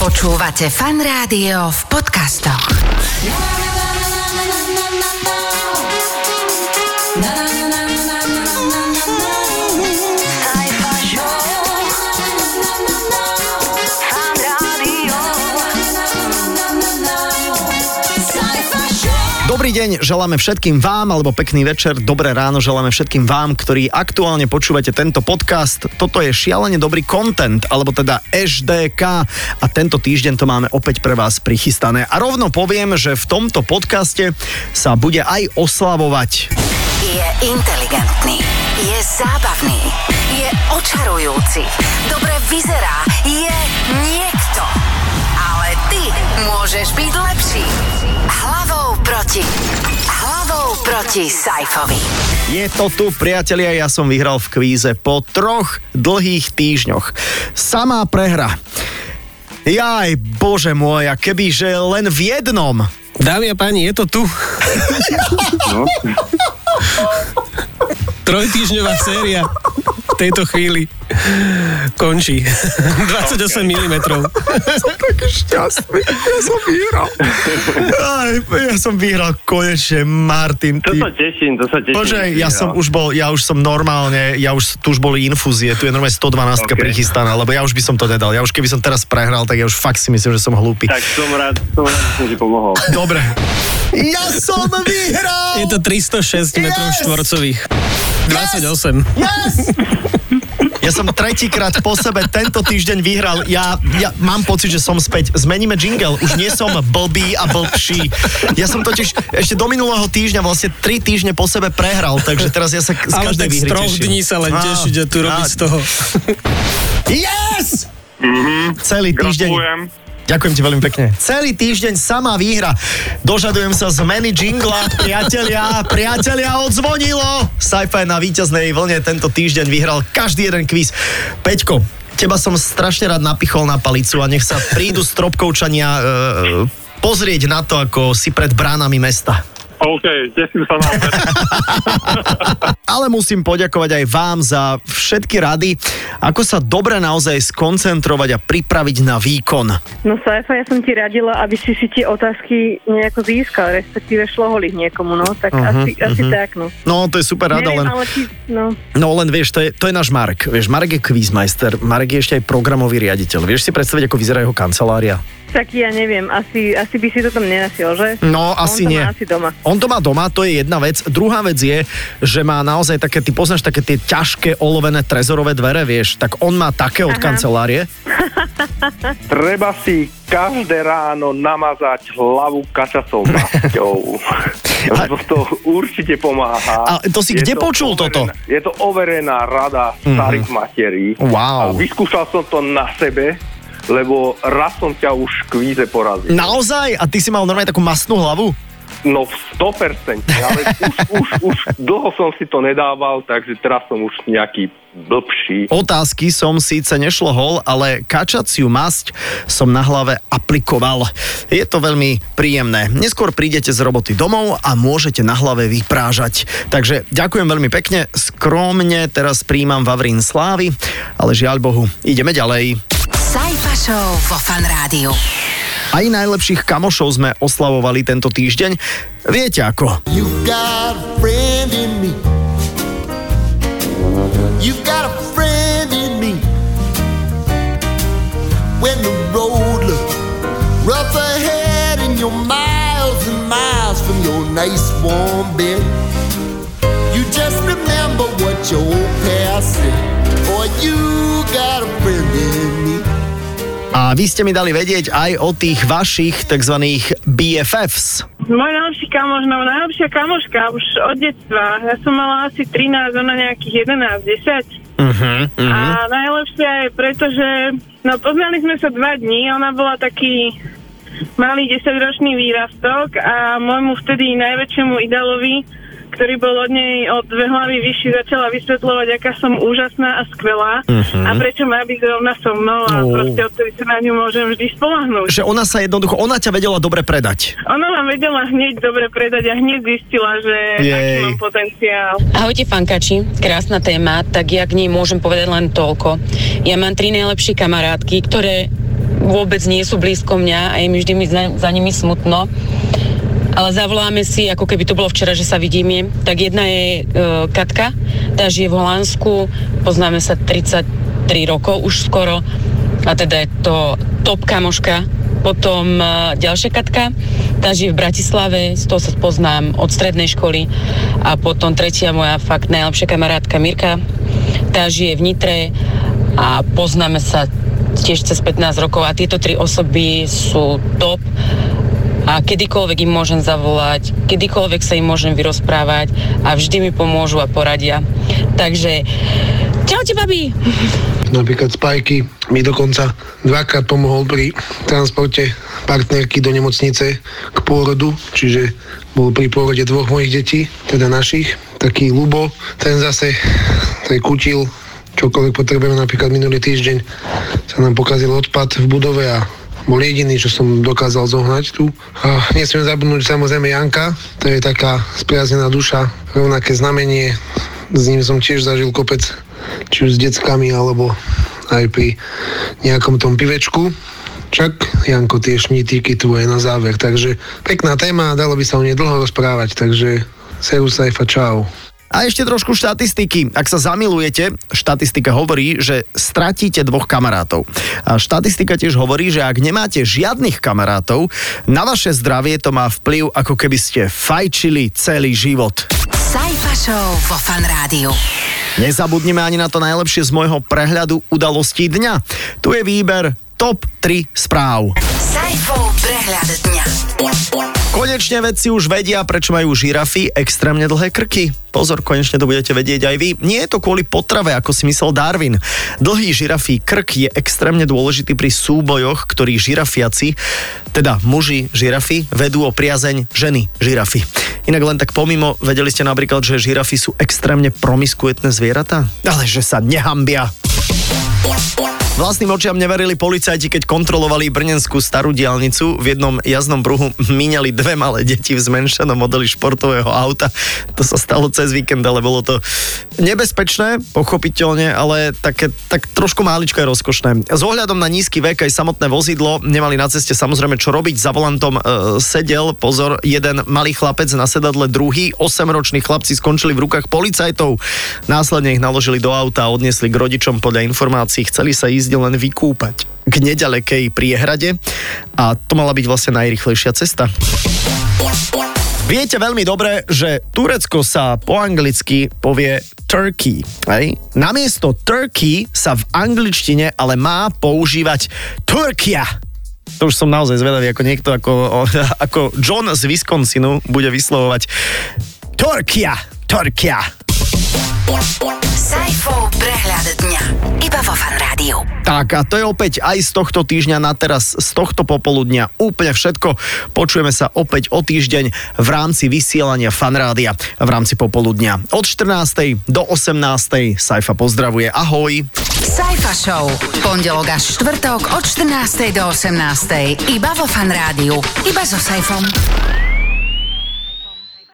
Počúvate fan rádio v podcastoch. Dobrý deň, želáme všetkým vám, alebo pekný večer, dobré ráno želáme všetkým vám, ktorí aktuálne počúvate tento podcast. Toto je šialene dobrý content, alebo teda HDK a tento týždeň to máme opäť pre vás prichystané. A rovno poviem, že v tomto podcaste sa bude aj oslavovať. Je inteligentný, je zábavný, je očarujúci, dobre vyzerá, je niekto. Ale ty môžeš byť lepší. Proti Saifovi. Je to tu, priatelia, ja som vyhral v kvíze po troch dlhých týždňoch. Samá prehra. Jaj, bože môj, a kebyže len v jednom. Dámy a páni, je to tu. No. Trojtýždňová séria v tejto chvíli končí. 28 mm. som taký šťastný. Ja som vyhral. Aj, ja som vyhral konečne, Martin. To Ty. sa teším, to sa teším. Bože, ja som už bol, ja už som normálne, ja už, tu už boli infúzie, tu je normálne 112 Ok. prichystaná, lebo ja už by som to nedal. Ja už keby som teraz prehral, tak ja už fakt si myslím, že som hlúpy. Tak som rád, som rád, že som ti pomohol. Dobre. Ja som vyhral! Je to 306 metrov Yes! štvorcových. 28. Yes! Ja som tretíkrát po sebe tento týždeň vyhral. Ja, ja mám pocit, že som späť. Zmeníme jingle. Už nie som blbý a blbší. Ja som totiž ešte do minulého týždňa vlastne tri týždne po sebe prehral, takže teraz ja sa z Ale každej výhry troch teším. dní sa len Á, tešiť a tu robiť á. z toho. Yes! Celý týždeň. Gratulujem. Ďakujem ti veľmi pekne. Celý týždeň sama výhra. Dožadujem sa zmeny jingla. Priatelia, priatelia, odzvonilo. Sci-fi na víťaznej vlne tento týždeň vyhral každý jeden kvíz. Peťko, teba som strašne rád napichol na palicu a nech sa prídu stropkovčania e, pozrieť na to, ako si pred bránami mesta. OK, teším sa na. Ale musím poďakovať aj vám za všetky rady, ako sa dobre naozaj skoncentrovať a pripraviť na výkon. No Saifa, ja som ti radila, aby si si tie otázky nejako získal, respektíve šlohol ich niekomu, no, tak Mhm, asi, asi mhm. tak, no. No, to je super rada, Neviem, len... ale no, No len vieš, to je, to je náš Marek. Vieš, Marek je quizmeister, Marek je ešte aj programový riaditeľ. Vieš si predstaviť, ako vyzerá jeho kancelária? Tak ja neviem, asi, asi by si to tam nenasil, že? No, asi On to nie. Má asi doma. On to má doma, to je jedna vec. Druhá vec je, že má naozaj také, ty poznáš také tie ťažké olovené trezorové dvere, vieš, tak on má také od Aha. kancelárie. Treba si každé ráno namazať hlavu kačacou masťou. Lebo to určite pomáha. A to si Je kde počul toto? overená- Je to overená rada starých materí. Wow. A vyskúšal som to na sebe, lebo raz som ťa už v kvíze porazil. Naozaj? A ty si mal normálne takú masnú hlavu? No v 100%, ale už, už, už dlho som si to nedával, takže teraz som už nejaký blbší. Otázky som síce nešlohol, ale kačaciu masť som na hlave aplikoval. Je to veľmi príjemné. Neskôr prídete z roboty domov a môžete na hlave vyprážať. Takže ďakujem veľmi pekne. Skromne teraz príjmam Vavrín Slávy, ale žiaľ Bohu, ideme ďalej. Saifa Show vo fan rádiu. Aj najlepších kamošov sme oslavovali tento týždeň. Viete ako? You've got a friend in me. You've got a friend in me. When the road looks rough ahead and you're miles and miles from your nice warm bed, you just remember what your old past said. Boy, you got a friend in me. A vy ste mi dali vedieť aj o tých vašich tzv. BFFs. Môj najlepší kamoš, no najlepšia kamoška už od detstva. Ja som mala asi 13, ona nejakých 11, 10. Uh-huh, A najlepšia je preto, že no, poznali sme sa dva dní, ona bola taký malý 10-ročný výrastok a môjmu vtedy najväčšiemu idealovi, ktorý bol od nej o dve hlavy vyšší, začala vysvetľovať, aká som úžasná a skvelá Mhm. a prečo má byť rovna so mnou a Oh. proste odtedy sa na ňu môžem vždy spolahnúť. Že ona sa jednoducho, ona ťa vedela dobre predať. Ona ma vedela hneď dobre predať a hneď zistila, že Jej. aký mám potenciál. Ahojte fankači, krásna téma, tak ja k nej môžem povedať len toľko. Ja mám tri najlepšie kamarátky, ktoré vôbec nie sú blízko mňa a je mi vždy mi za, za nimi smutno. Ale zavoláme si, ako keby to bolo včera, že sa vidíme. Tak jedna je e, Katka, tá žije v Holandsku, poznáme sa 33 rokov už skoro a teda je to top kamoška. Potom e, ďalšia Katka, tá žije v Bratislave, z toho sa poznám od strednej školy. A potom tretia moja fakt najlepšia kamarátka Mirka, tá žije v Nitre a poznáme sa tiež cez 15 rokov a tieto tri osoby sú top a kedykoľvek im môžem zavolať, kedykoľvek sa im môžem vyrozprávať a vždy mi pomôžu a poradia. Takže čaute, babi! Napríklad Spajky mi dokonca dvakrát pomohol pri transporte partnerky do nemocnice k pôrodu, čiže bol pri pôrode dvoch mojich detí, teda našich. Taký Lubo, ten zase ten kutil, čokoľvek potrebujeme, napríklad minulý týždeň sa nám pokazil odpad v budove a bol jediný, čo som dokázal zohnať tu. A nesmiem zabudnúť samozrejme Janka, to je taká spriaznená duša, rovnaké znamenie, s ním som tiež zažil kopec, či už s deckami, alebo aj pri nejakom tom pivečku. Čak, Janko, tie šnítiky tu aj na záver, takže pekná téma, dalo by sa o nej dlho rozprávať, takže Serus Saifa, čau. A ešte trošku štatistiky. Ak sa zamilujete, štatistika hovorí, že stratíte dvoch kamarátov. A štatistika tiež hovorí, že ak nemáte žiadnych kamarátov, na vaše zdravie to má vplyv, ako keby ste fajčili celý život. Sajfa Show vo Fan Rádiu. Nezabudnime ani na to najlepšie z môjho prehľadu udalostí dňa. Tu je výber top 3 správ. Sajfov prehľad dňa. Konečne vedci už vedia, prečo majú žirafy extrémne dlhé krky. Pozor, konečne to budete vedieť aj vy. Nie je to kvôli potrave, ako si myslel Darwin. Dlhý žirafí krk je extrémne dôležitý pri súbojoch, ktorých žirafiaci, teda muži žirafy, vedú o priazeň ženy žirafy. Inak len tak pomimo, vedeli ste napríklad, že žirafy sú extrémne promiskuetné zvieratá? Ale že sa nehambia. Vlastným očiam neverili policajti, keď kontrolovali brnenskú starú diálnicu. V jednom jazdnom pruhu míňali dve malé deti v zmenšenom modeli športového auta. To sa stalo cez víkend, ale bolo to nebezpečné, pochopiteľne, ale také, tak trošku máličko je rozkošné. S ohľadom na nízky vek aj samotné vozidlo nemali na ceste samozrejme čo robiť. Za volantom e, sedel, pozor, jeden malý chlapec na sedadle, druhý, 8-roční chlapci skončili v rukách policajtov. Následne ich naložili do auta a odniesli k rodičom podľa informácií. Chceli sa ísť len vykúpať k nedalekej priehrade a to mala byť vlastne najrychlejšia cesta. Viete veľmi dobre, že Turecko sa po anglicky povie Turkey. Hej? Namiesto Turkey sa v angličtine ale má používať Turkia. To už som naozaj zvedavý, ako niekto ako, ako John z Wisconsinu bude vyslovovať Turkia, Turkia. Sajfov prehľad dňa. Iba vo Fan Rádiu. Tak a to je opäť aj z tohto týždňa na teraz, z tohto popoludňa úplne všetko. Počujeme sa opäť o týždeň v rámci vysielania Fanrádia v rámci popoludňa. Od 14. do 18. Saifa pozdravuje. Ahoj. Sajfa Show. Pondelok až štvrtok od 14. do 18. Iba vo Fan Rádiu. Iba so Sajfom.